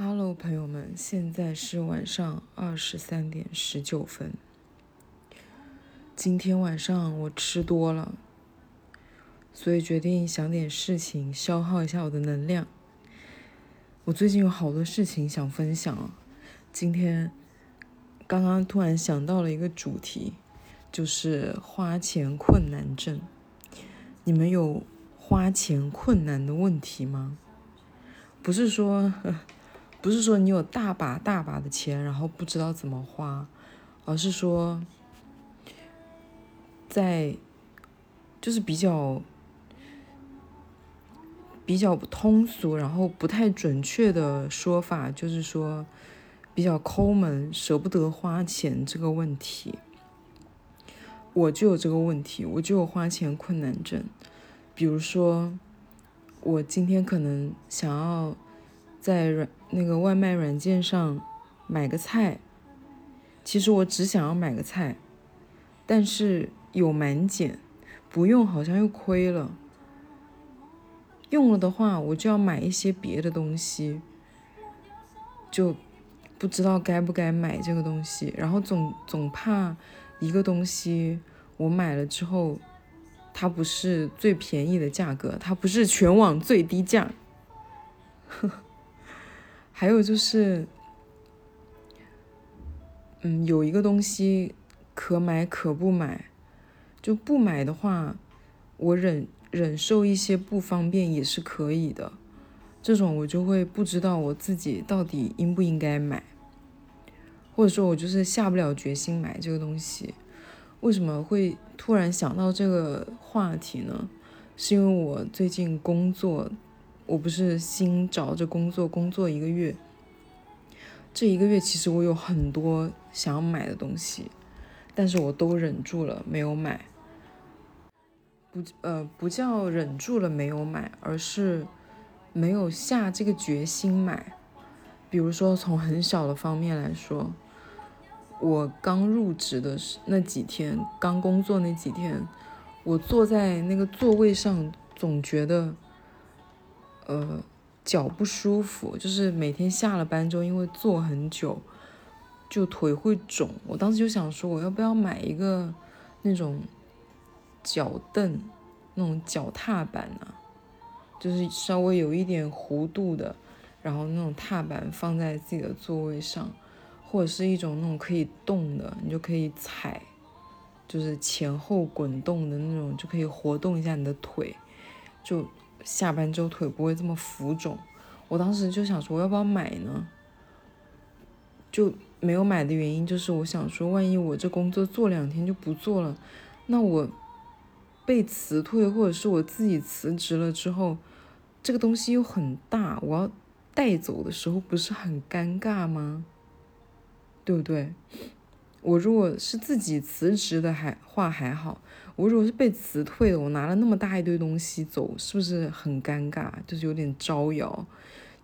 Hello，朋友们，现在是晚上二十三点十九分。今天晚上我吃多了，所以决定想点事情消耗一下我的能量。我最近有好多事情想分享，今天刚刚突然想到了一个主题，就是花钱困难症。你们有花钱困难的问题吗？不是说。不是说你有大把大把的钱，然后不知道怎么花，而是说，在就是比较比较通俗，然后不太准确的说法，就是说比较抠门，舍不得花钱这个问题。我就有这个问题，我就有花钱困难症。比如说，我今天可能想要。在软那个外卖软件上买个菜，其实我只想要买个菜，但是有满减，不用好像又亏了。用了的话，我就要买一些别的东西，就不知道该不该买这个东西，然后总总怕一个东西我买了之后，它不是最便宜的价格，它不是全网最低价。呵呵。还有就是，嗯，有一个东西可买可不买，就不买的话，我忍忍受一些不方便也是可以的。这种我就会不知道我自己到底应不应该买，或者说我就是下不了决心买这个东西。为什么会突然想到这个话题呢？是因为我最近工作。我不是新找着工作，工作一个月，这一个月其实我有很多想要买的东西，但是我都忍住了没有买。不，呃，不叫忍住了没有买，而是没有下这个决心买。比如说从很小的方面来说，我刚入职的那几天，刚工作那几天，我坐在那个座位上，总觉得。呃，脚不舒服，就是每天下了班之后，因为坐很久，就腿会肿。我当时就想说，我要不要买一个那种脚凳，那种脚踏板呢？就是稍微有一点弧度的，然后那种踏板放在自己的座位上，或者是一种那种可以动的，你就可以踩，就是前后滚动的那种，就可以活动一下你的腿，就。下班之后腿不会这么浮肿，我当时就想说，我要不要买呢？就没有买的原因就是我想说，万一我这工作做两天就不做了，那我被辞退或者是我自己辞职了之后，这个东西又很大，我要带走的时候不是很尴尬吗？对不对？我如果是自己辞职的还话还好，我如果是被辞退的，我拿了那么大一堆东西走，是不是很尴尬？就是有点招摇，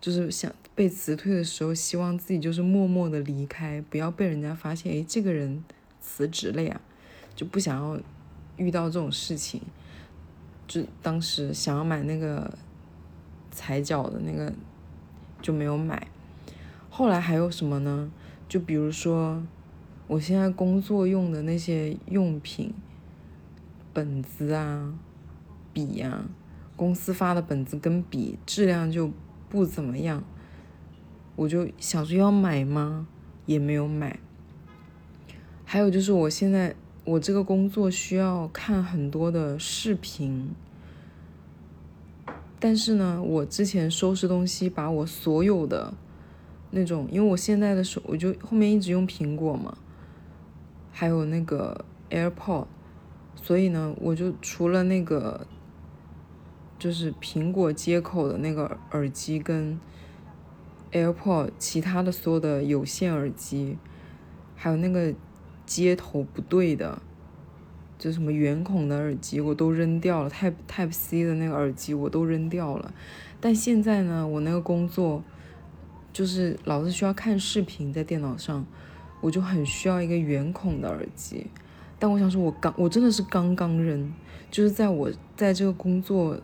就是想被辞退的时候，希望自己就是默默的离开，不要被人家发现，哎，这个人辞职了呀，就不想要遇到这种事情。就当时想要买那个踩脚的那个就没有买，后来还有什么呢？就比如说。我现在工作用的那些用品，本子啊、笔呀，公司发的本子跟笔质量就不怎么样，我就想说要买吗？也没有买。还有就是我现在我这个工作需要看很多的视频，但是呢，我之前收拾东西把我所有的那种，因为我现在的手我就后面一直用苹果嘛。还有那个 AirPod，所以呢，我就除了那个就是苹果接口的那个耳机跟 AirPod，其他的所有的有线耳机，还有那个接头不对的，就什么圆孔的耳机，我都扔掉了。Type Type C 的那个耳机我都扔掉了。但现在呢，我那个工作就是老是需要看视频在电脑上。我就很需要一个圆孔的耳机，但我想说，我刚我真的是刚刚扔，就是在我在这个工作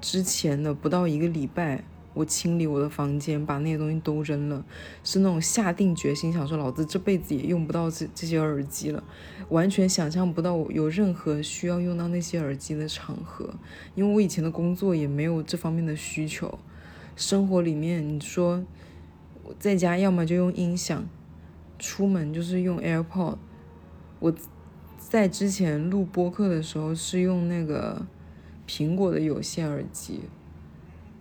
之前的不到一个礼拜，我清理我的房间，把那些东西都扔了，是那种下定决心想说老子这辈子也用不到这这些耳机了，完全想象不到有任何需要用到那些耳机的场合，因为我以前的工作也没有这方面的需求，生活里面你说我在家要么就用音响，出门就是用 AirPod，我在之前录播客的时候是用那个苹果的有线耳机。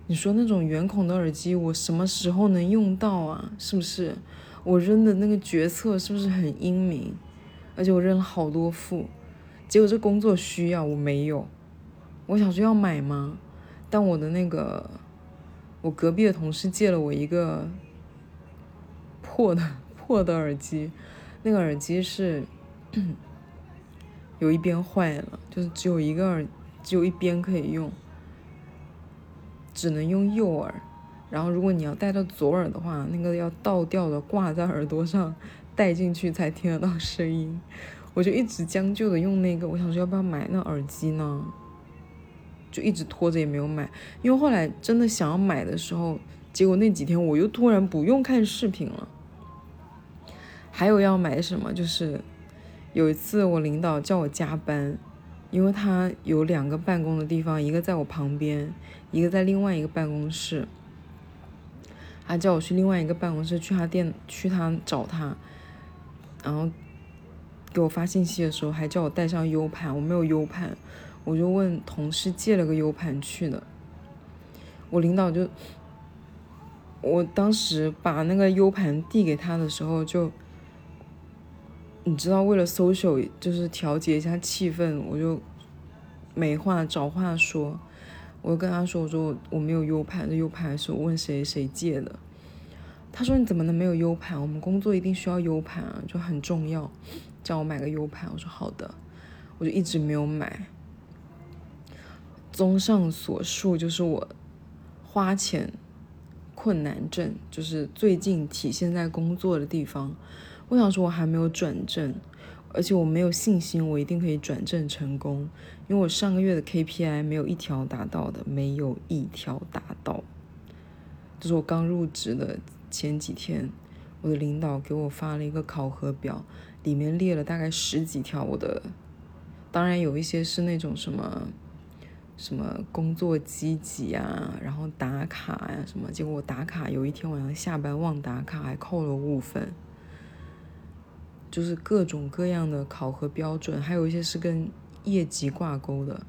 你说那种圆孔的耳机，我什么时候能用到啊？是不是？我扔的那个决策是不是很英明？而且我扔了好多副，结果这工作需要我没有。我想说要买吗？但我的那个，我隔壁的同事借了我一个破的破的耳机，那个耳机是有一边坏了，就是只有一个耳，只有一边可以用。只能用右耳，然后如果你要戴到左耳的话，那个要倒吊的挂在耳朵上，戴进去才听得到声音。我就一直将就的用那个，我想说要不要买那耳机呢？就一直拖着也没有买，因为后来真的想要买的时候，结果那几天我又突然不用看视频了。还有要买什么？就是有一次我领导叫我加班。因为他有两个办公的地方，一个在我旁边，一个在另外一个办公室。他叫我去另外一个办公室，去他店，去他找他。然后给我发信息的时候，还叫我带上 U 盘，我没有 U 盘，我就问同事借了个 U 盘去的。我领导就，我当时把那个 U 盘递给他的时候就。你知道，为了 social 就是调节一下气氛，我就没话找话说。我就跟他说：“我说我没有 U 盘，这 U 盘是我问谁谁借的。”他说：“你怎么能没有 U 盘？我们工作一定需要 U 盘啊，就很重要，叫我买个 U 盘。”我说：“好的。”我就一直没有买。综上所述，就是我花钱困难症，就是最近体现在工作的地方。我想说，我还没有转正，而且我没有信心，我一定可以转正成功，因为我上个月的 KPI 没有一条达到的，没有一条达到。就是我刚入职的前几天，我的领导给我发了一个考核表，里面列了大概十几条我的，当然有一些是那种什么什么工作积极啊，然后打卡呀什么，结果我打卡有一天晚上下班忘打卡，还扣了五分。就是各种各样的考核标准，还有一些是跟业绩挂钩的。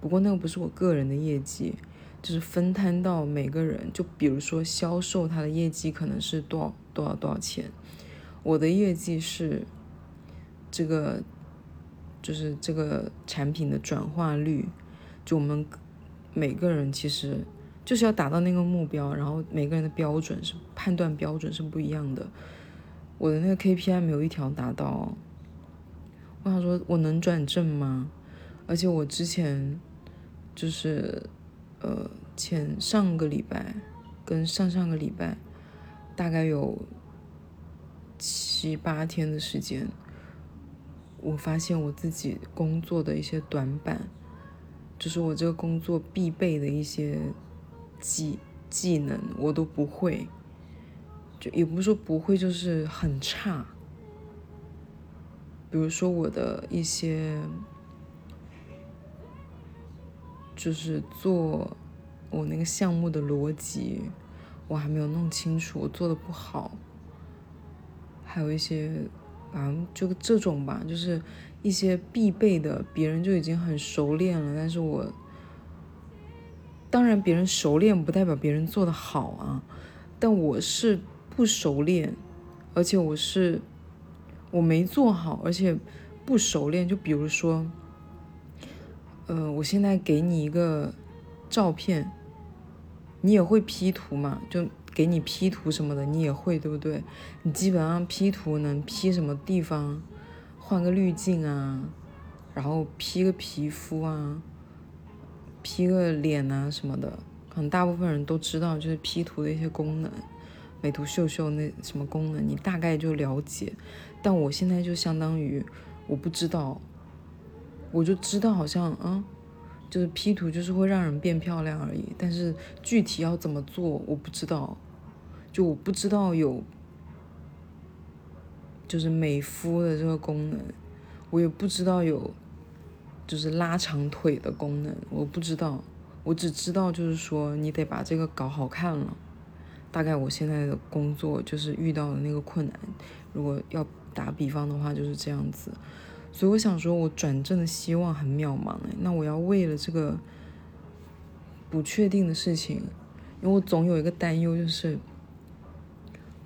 不过那个不是我个人的业绩，就是分摊到每个人。就比如说销售，他的业绩可能是多少多少多少钱，我的业绩是这个，就是这个产品的转化率。就我们每个人其实就是要达到那个目标，然后每个人的标准是判断标准是不一样的。我的那个 KPI 没有一条达到，我想说我能转正吗？而且我之前就是呃前上个礼拜跟上上个礼拜大概有七八天的时间，我发现我自己工作的一些短板，就是我这个工作必备的一些技技能我都不会。也不是说不会，就是很差。比如说我的一些，就是做我那个项目的逻辑，我还没有弄清楚，我做的不好。还有一些，反正就这种吧，就是一些必备的，别人就已经很熟练了，但是我，当然别人熟练不代表别人做的好啊，但我是。不熟练，而且我是我没做好，而且不熟练。就比如说，呃，我现在给你一个照片，你也会 P 图嘛？就给你 P 图什么的，你也会对不对？你基本上 P 图能 P 什么地方？换个滤镜啊，然后 P 个皮肤啊，P 个脸啊什么的，可能大部分人都知道，就是 P 图的一些功能。美图秀秀那什么功能，你大概就了解，但我现在就相当于我不知道，我就知道好像啊，就是 P 图就是会让人变漂亮而已，但是具体要怎么做我不知道，就我不知道有就是美肤的这个功能，我也不知道有就是拉长腿的功能，我不知道，我只知道就是说你得把这个搞好看了。大概我现在的工作就是遇到的那个困难，如果要打比方的话就是这样子，所以我想说，我转正的希望很渺茫哎，那我要为了这个不确定的事情，因为我总有一个担忧，就是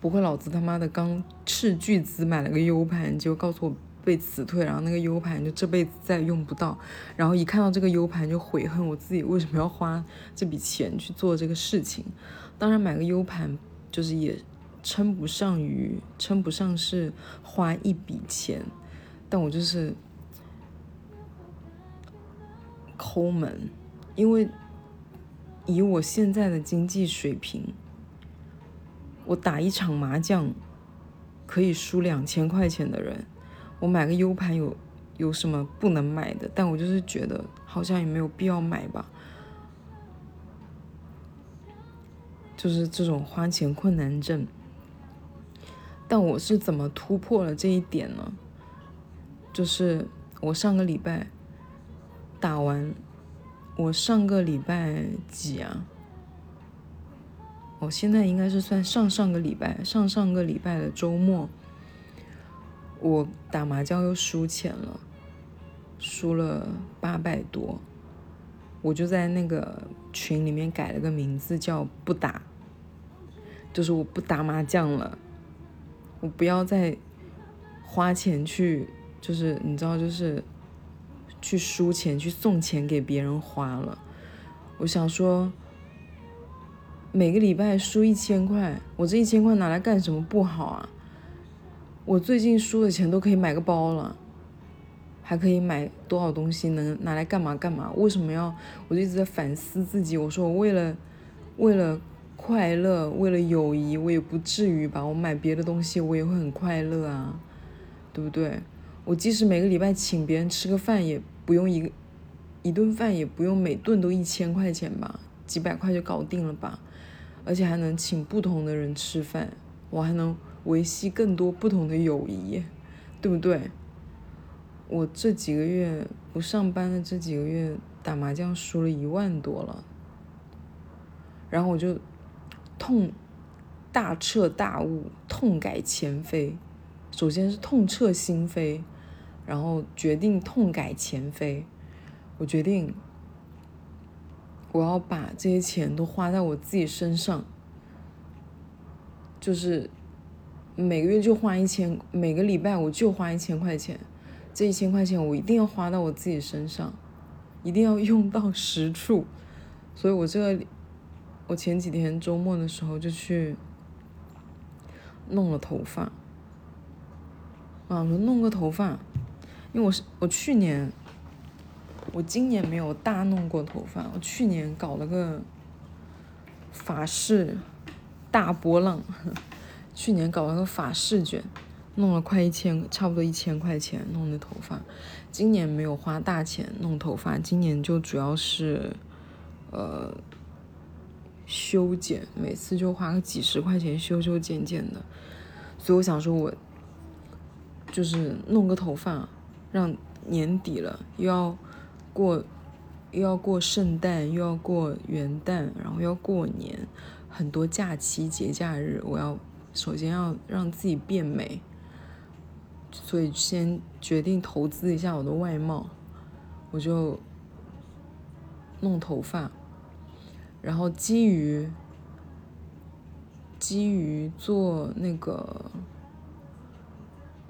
不会老子他妈的刚斥巨资买了个 U 盘，结果告诉我被辞退，然后那个 U 盘就这辈子再用不到，然后一看到这个 U 盘就悔恨我自己为什么要花这笔钱去做这个事情。当然，买个 U 盘就是也称不上于称不上是花一笔钱，但我就是抠门，因为以我现在的经济水平，我打一场麻将可以输两千块钱的人，我买个 U 盘有有什么不能买的？但我就是觉得好像也没有必要买吧。就是这种花钱困难症，但我是怎么突破了这一点呢？就是我上个礼拜打完，我上个礼拜几啊？我现在应该是算上上个礼拜，上上个礼拜的周末，我打麻将又输钱了，输了八百多，我就在那个群里面改了个名字，叫不打。就是我不打麻将了，我不要再花钱去，就是你知道，就是去输钱、去送钱给别人花了。我想说，每个礼拜输一千块，我这一千块拿来干什么不好啊？我最近输的钱都可以买个包了，还可以买多少东西能拿来干嘛干嘛？为什么要？我就一直在反思自己。我说我为了，为了。快乐，为了友谊，我也不至于吧。我买别的东西，我也会很快乐啊，对不对？我即使每个礼拜请别人吃个饭，也不用一个一顿饭，也不用每顿都一千块钱吧，几百块就搞定了吧。而且还能请不同的人吃饭，我还能维系更多不同的友谊，对不对？我这几个月不上班的这几个月打麻将输了一万多了，然后我就。痛，大彻大悟，痛改前非。首先是痛彻心扉，然后决定痛改前非。我决定，我要把这些钱都花在我自己身上，就是每个月就花一千，每个礼拜我就花一千块钱。这一千块钱我一定要花到我自己身上，一定要用到实处。所以我这个。我前几天周末的时候就去弄了头发，啊，我弄个头发，因为我是我去年，我今年没有大弄过头发，我去年搞了个法式大波浪，去年搞了个法式卷，弄了快一千，差不多一千块钱弄的头发，今年没有花大钱弄头发，今年就主要是，呃。修剪，每次就花个几十块钱修修剪剪的，所以我想说，我就是弄个头发，让年底了又要过又要过圣诞，又要过元旦，然后要过年，很多假期节假日，我要首先要让自己变美，所以先决定投资一下我的外貌，我就弄头发。然后基于基于做那个，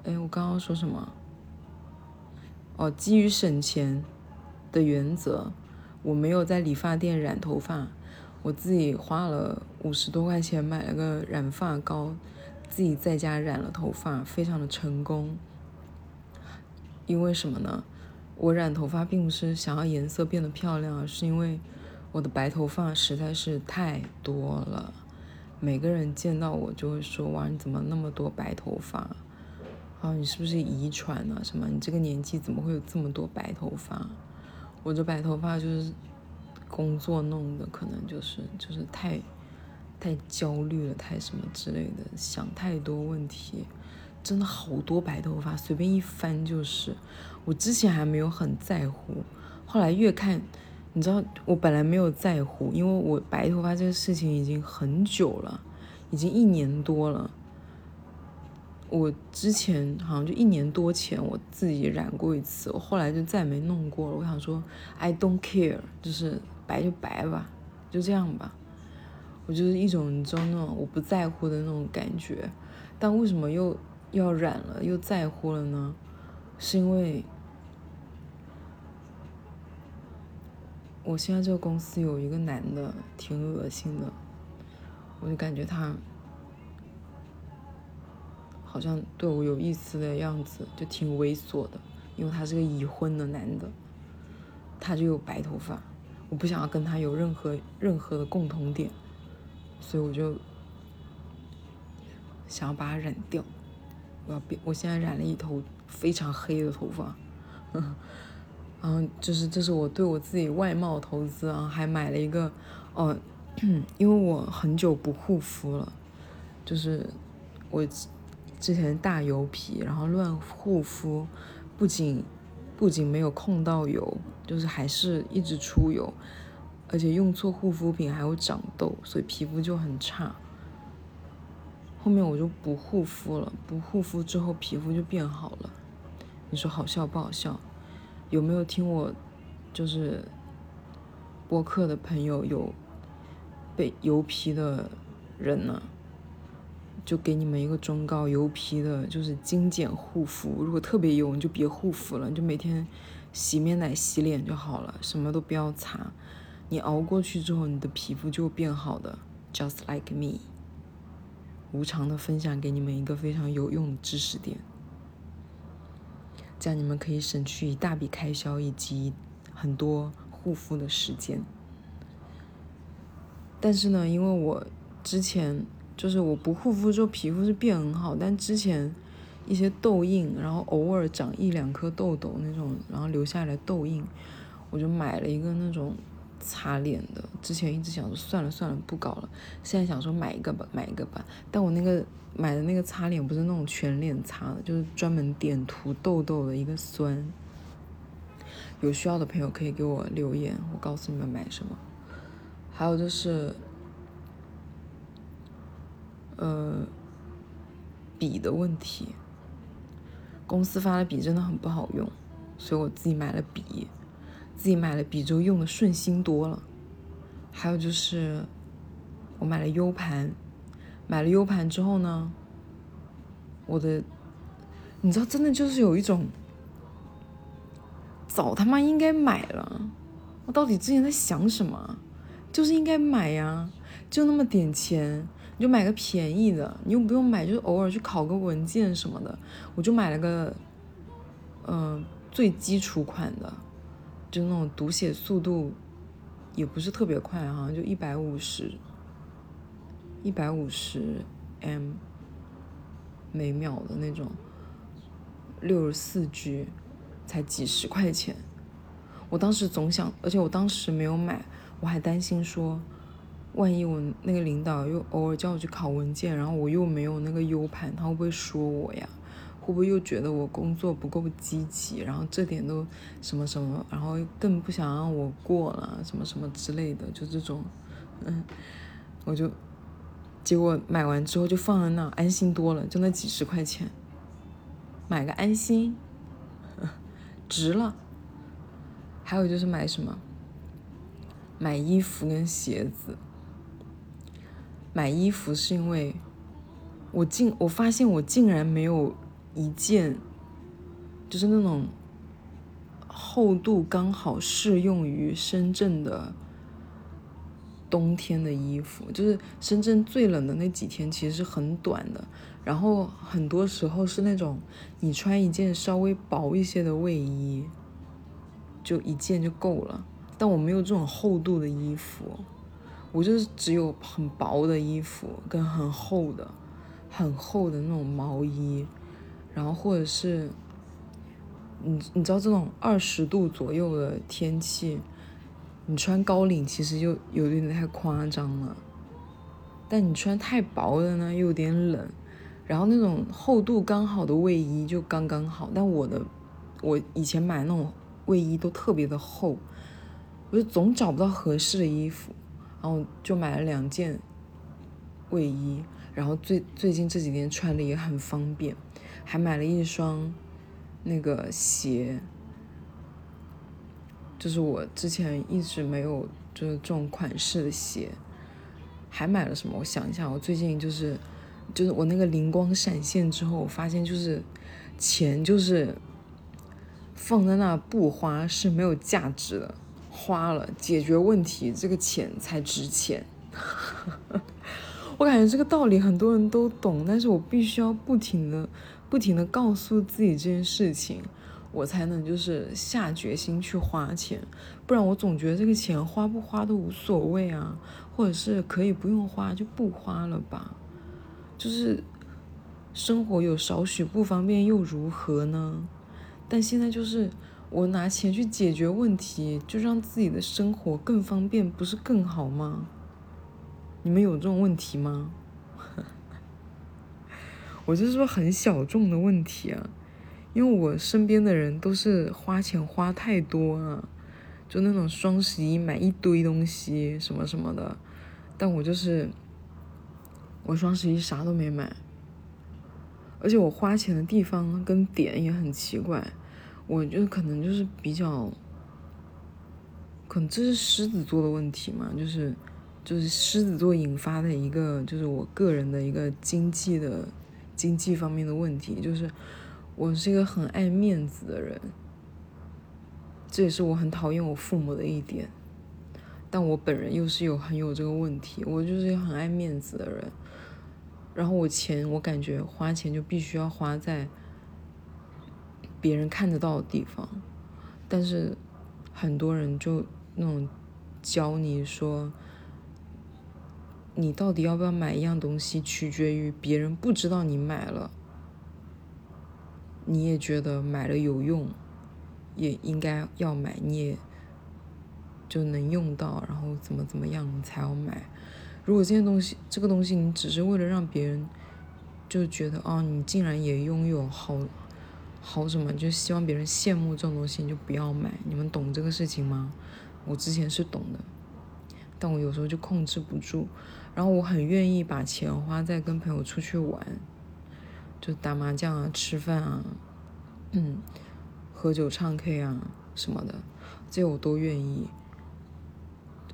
哎，我刚刚说什么？哦，基于省钱的原则，我没有在理发店染头发，我自己花了五十多块钱买了个染发膏，自己在家染了头发，非常的成功。因为什么呢？我染头发并不是想要颜色变得漂亮，而是因为。我的白头发实在是太多了，每个人见到我就会说：“哇，你怎么那么多白头发？啊，你是不是遗传啊？什么？你这个年纪怎么会有这么多白头发？”我这白头发就是工作弄的，可能就是就是太太焦虑了，太什么之类的，想太多问题，真的好多白头发，随便一翻就是。我之前还没有很在乎，后来越看，你知道，我本来没有在乎，因为我白头发这个事情已经很久了，已经一年多了。我之前好像就一年多前我自己染过一次，我后来就再也没弄过了。我想说，I don't care，就是白就白吧，就这样吧。我就是一种你知道那种我不在乎的那种感觉。但为什么又要染了，又在乎了呢？是因为我现在这个公司有一个男的，挺恶心的，我就感觉他。好像对我有意思的样子，就挺猥琐的。因为他是个已婚的男的，他就有白头发，我不想要跟他有任何任何的共同点，所以我就想要把他染掉。我要变，我现在染了一头非常黑的头发，然后就是这是我对我自己外貌投资啊，还买了一个哦，因为我很久不护肤了，就是我。之前大油皮，然后乱护肤，不仅不仅没有控到油，就是还是一直出油，而且用错护肤品还有长痘，所以皮肤就很差。后面我就不护肤了，不护肤之后皮肤就变好了。你说好笑不好笑？有没有听我就是播客的朋友有被油皮的人呢？就给你们一个忠告：油皮的就是精简护肤。如果特别油，你就别护肤了，你就每天洗面奶洗脸就好了，什么都不要擦。你熬过去之后，你的皮肤就会变好的。Just like me，无偿的分享给你们一个非常有用的知识点，这样你们可以省去一大笔开销以及很多护肤的时间。但是呢，因为我之前。就是我不护肤之后皮肤是变很好，但之前一些痘印，然后偶尔长一两颗痘痘那种，然后留下来痘印，我就买了一个那种擦脸的。之前一直想说算了算了不搞了，现在想说买一个吧买一个吧。但我那个买的那个擦脸不是那种全脸擦的，就是专门点涂痘痘的一个酸。有需要的朋友可以给我留言，我告诉你们买什么。还有就是。呃，笔的问题，公司发的笔真的很不好用，所以我自己买了笔，自己买了笔之后用的顺心多了。还有就是，我买了 U 盘，买了 U 盘之后呢，我的，你知道，真的就是有一种，早他妈应该买了，我到底之前在想什么？就是应该买呀，就那么点钱。你就买个便宜的，你又不用买，就是偶尔去考个文件什么的。我就买了个，嗯，最基础款的，就那种读写速度也不是特别快哈，就一百五十，一百五十 M 每秒的那种，六十四 G，才几十块钱。我当时总想，而且我当时没有买，我还担心说。万一我那个领导又偶尔叫我去拷文件，然后我又没有那个 U 盘，他会不会说我呀？会不会又觉得我工作不够积极？然后这点都什么什么，然后更不想让我过了，什么什么之类的，就这种，嗯，我就结果买完之后就放在那，安心多了，就那几十块钱，买个安心，值了。还有就是买什么？买衣服跟鞋子。买衣服是因为我竟我发现我竟然没有一件，就是那种厚度刚好适用于深圳的冬天的衣服。就是深圳最冷的那几天其实是很短的，然后很多时候是那种你穿一件稍微薄一些的卫衣，就一件就够了。但我没有这种厚度的衣服。我就是只有很薄的衣服跟很厚的、很厚的那种毛衣，然后或者是你你知道这种二十度左右的天气，你穿高领其实就有点太夸张了。但你穿太薄的呢，又有点冷。然后那种厚度刚好的卫衣就刚刚好。但我的我以前买那种卫衣都特别的厚，我就总找不到合适的衣服，然后就买了两件卫衣。然后最最近这几天穿的也很方便，还买了一双那个鞋，就是我之前一直没有就是这种款式的鞋，还买了什么？我想一下，我最近就是就是我那个灵光闪现之后，我发现就是钱就是放在那不花是没有价值的，花了解决问题，这个钱才值钱。我感觉这个道理很多人都懂，但是我必须要不停的、不停的告诉自己这件事情，我才能就是下决心去花钱，不然我总觉得这个钱花不花都无所谓啊，或者是可以不用花就不花了吧，就是生活有少许不方便又如何呢？但现在就是我拿钱去解决问题，就让自己的生活更方便，不是更好吗？你们有这种问题吗？我这是不是很小众的问题啊？因为我身边的人都是花钱花太多啊，就那种双十一买一堆东西什么什么的，但我就是我双十一啥都没买，而且我花钱的地方跟点也很奇怪，我就可能就是比较，可能这是狮子座的问题嘛，就是。就是狮子座引发的一个，就是我个人的一个经济的经济方面的问题，就是我是一个很爱面子的人，这也是我很讨厌我父母的一点，但我本人又是有很有这个问题，我就是很爱面子的人，然后我钱我感觉花钱就必须要花在别人看得到的地方，但是很多人就那种教你说。你到底要不要买一样东西，取决于别人不知道你买了，你也觉得买了有用，也应该要买，你也就能用到，然后怎么怎么样你才要买。如果这件东西，这个东西你只是为了让别人就觉得哦，你竟然也拥有，好好什么，就希望别人羡慕这种东西，你就不要买。你们懂这个事情吗？我之前是懂的，但我有时候就控制不住。然后我很愿意把钱花在跟朋友出去玩，就打麻将啊、吃饭啊、嗯、喝酒唱 K 啊什么的，这我都愿意。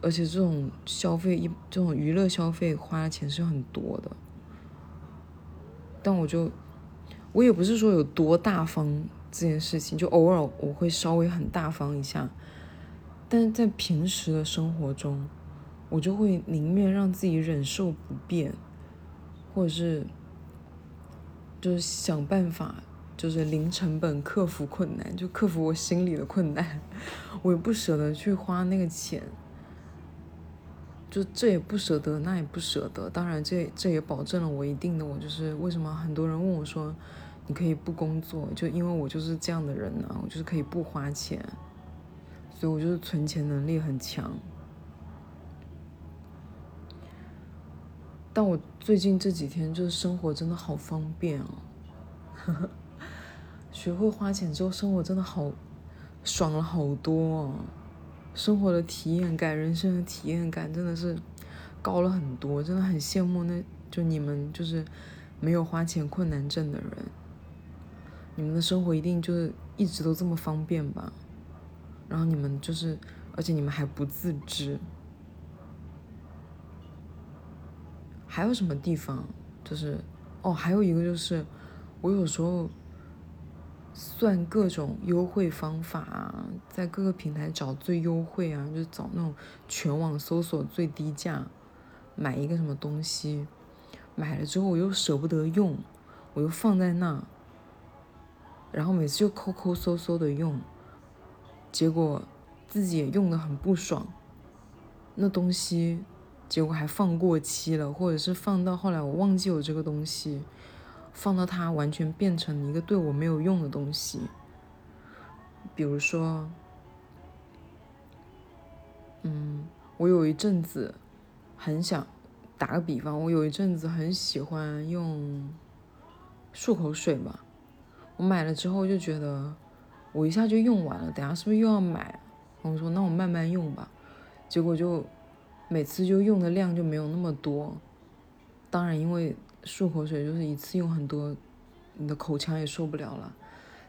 而且这种消费一这种娱乐消费花的钱是很多的，但我就我也不是说有多大方这件事情，就偶尔我会稍微很大方一下，但是在平时的生活中。我就会宁愿让自己忍受不便，或者是就是想办法，就是零成本克服困难，就克服我心里的困难。我也不舍得去花那个钱，就这也不舍得，那也不舍得。当然，这这也保证了我一定的，我就是为什么很多人问我说，你可以不工作，就因为我就是这样的人呢，我就是可以不花钱，所以我就是存钱能力很强。但我最近这几天就是生活真的好方便哦，学会花钱之后，生活真的好爽了好多哦，生活的体验感、人生的体验感真的是高了很多，真的很羡慕那就你们就是没有花钱困难症的人，你们的生活一定就是一直都这么方便吧？然后你们就是，而且你们还不自知。还有什么地方？就是哦，还有一个就是，我有时候算各种优惠方法啊，在各个平台找最优惠啊，就找那种全网搜索最低价，买一个什么东西，买了之后我又舍不得用，我又放在那，然后每次就抠抠搜搜的用，结果自己也用的很不爽，那东西。结果还放过期了，或者是放到后来我忘记有这个东西，放到它完全变成一个对我没有用的东西，比如说，嗯，我有一阵子很想打个比方，我有一阵子很喜欢用漱口水吧。我买了之后就觉得我一下就用完了，等下是不是又要买？我说那我慢慢用吧。结果就每次就用的量就没有那么多。当然，因为漱口水就是一次用很多，你的口腔也受不了了。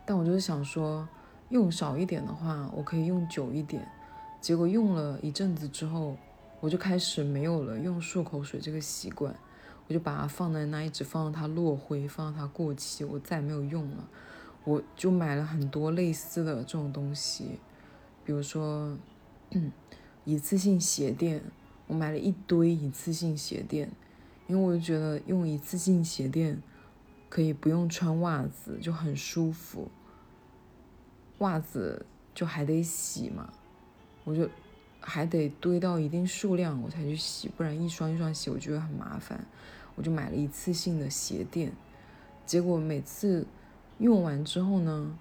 但我就是想说，用少一点的话，我可以用久一点。结果用了一阵子之后，我就开始没有了用漱口水这个习惯，我就把它放在那，一直放到它落灰，放到它过期，我再也没有用了。我就买了很多类似的这种东西，比如说 一次性鞋垫，我买了一堆一次性鞋垫，因为我就觉得用一次性鞋垫可以不用穿袜子，就很舒服。袜子就还得洗嘛，我就还得堆到一定数量我才去洗，不然一双一双洗我觉得很麻烦。我就买了一次性的鞋垫，结果每次用完之后呢，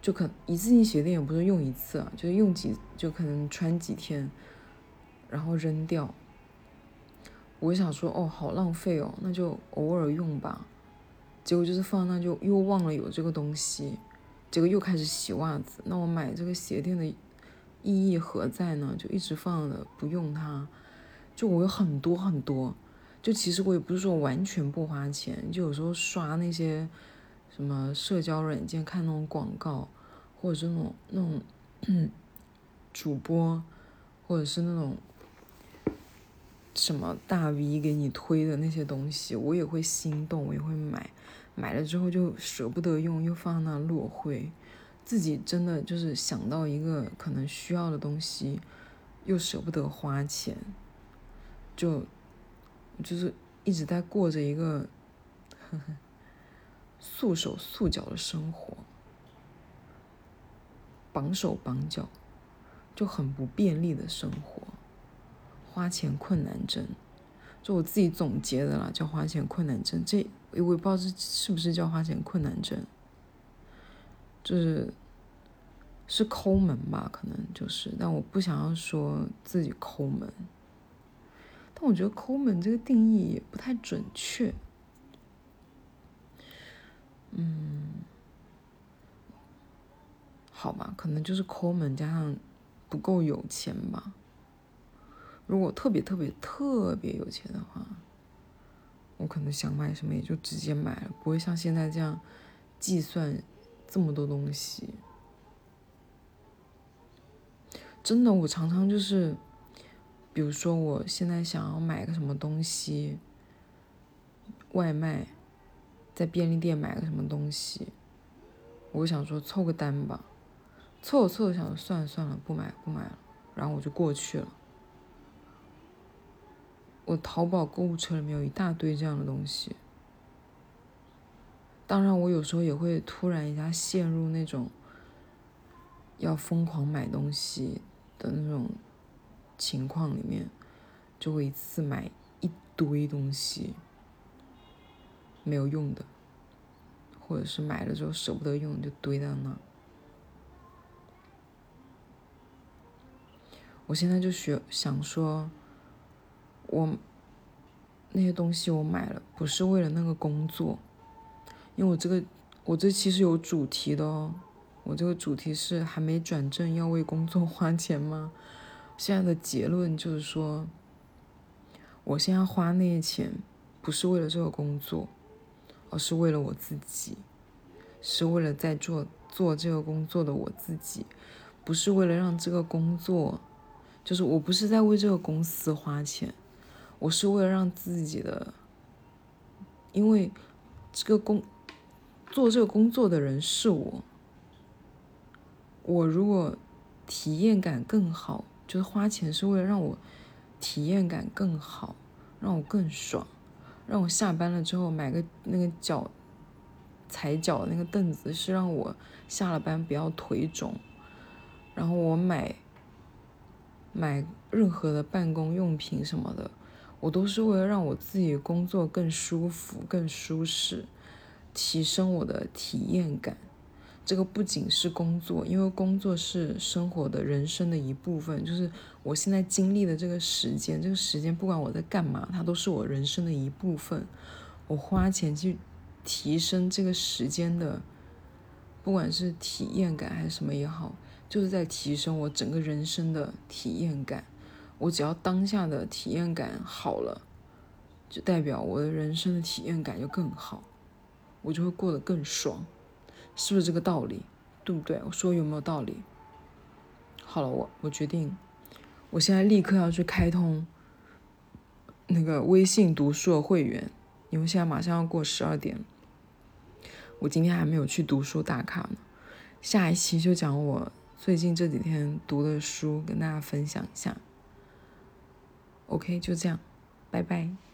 就可一次性鞋垫也不是用一次啊，就是用几就可能穿几天，然后扔掉。我想说哦，好浪费哦，那就偶尔用吧。结果就是放那就又忘了有这个东西。结果又开始洗袜子，那我买这个鞋垫的意义何在呢？就一直放着不用它，就我有很多很多，就其实我也不是说完全不花钱，就有时候刷那些什么社交软件看那种广告，或者是那种那种 主播，或者是那种什么大 V 给你推的那些东西，我也会心动，我也会买。买了之后就舍不得用，又放那落灰，自己真的就是想到一个可能需要的东西，又舍不得花钱，就就是一直在过着一个呵呵束手束脚的生活，绑手绑脚，就很不便利的生活，花钱困难症，就我自己总结的啦，叫花钱困难症这。我也不知道这是不是叫花钱困难症，就是是抠门吧，可能就是，但我不想要说自己抠门，但我觉得抠门这个定义也不太准确，嗯，好吧，可能就是抠门加上不够有钱吧，如果特别特别特别有钱的话。我可能想买什么也就直接买了，不会像现在这样计算这么多东西。真的，我常常就是，比如说我现在想要买个什么东西，外卖，在便利店买个什么东西，我想说凑个单吧，凑着凑着想算了算了，不买不买了，然后我就过去了。我淘宝购物车里面有一大堆这样的东西，当然我有时候也会突然一下陷入那种要疯狂买东西的那种情况里面，就会一次买一堆东西，没有用的，或者是买了之后舍不得用就堆在那。我现在就学想说。我那些东西我买了，不是为了那个工作，因为我这个我这期是有主题的哦，我这个主题是还没转正要为工作 花钱吗？现在的结论就是说，我现在花那些钱不是为了这个工作，而是为了我自己，是为了在做做这个工作的我自己，不是为了让这个工作，就是我不是在为这个公司花钱。我是为了让自己的，因为这个工做这个工作的人是我，我如果体验感更好，就是花钱是为了让我体验感更好，让我更爽，让我下班了之后买个那个脚踩脚那个凳子，是让我下了班不要腿肿，然后我买买任何的办公用品什么的。我都是为了让我自己工作更舒服、更舒适，提升我的体验感，这个不仅是工作，因为工作是生活的人生的一部分，就是我现在经历的这个时间，这个时间不管我在干嘛，它都是我人生的一部分。我花钱去提升这个时间的，不管是体验感还是什么也好，就是在提升我整个人生的体验感。我只要当下的体验感好了，就代表我的人生的体验感就更好，我就会过得更爽，是不是这个道理？对不对？我说有没有道理？好了，我我决定，我现在立刻要去开通那个微信读书的会员，因为现在马上要过十二点，我今天还没有去读书打卡呢。下一期就讲我最近这几天读的书，跟大家分享一下。OK，就这样，拜拜。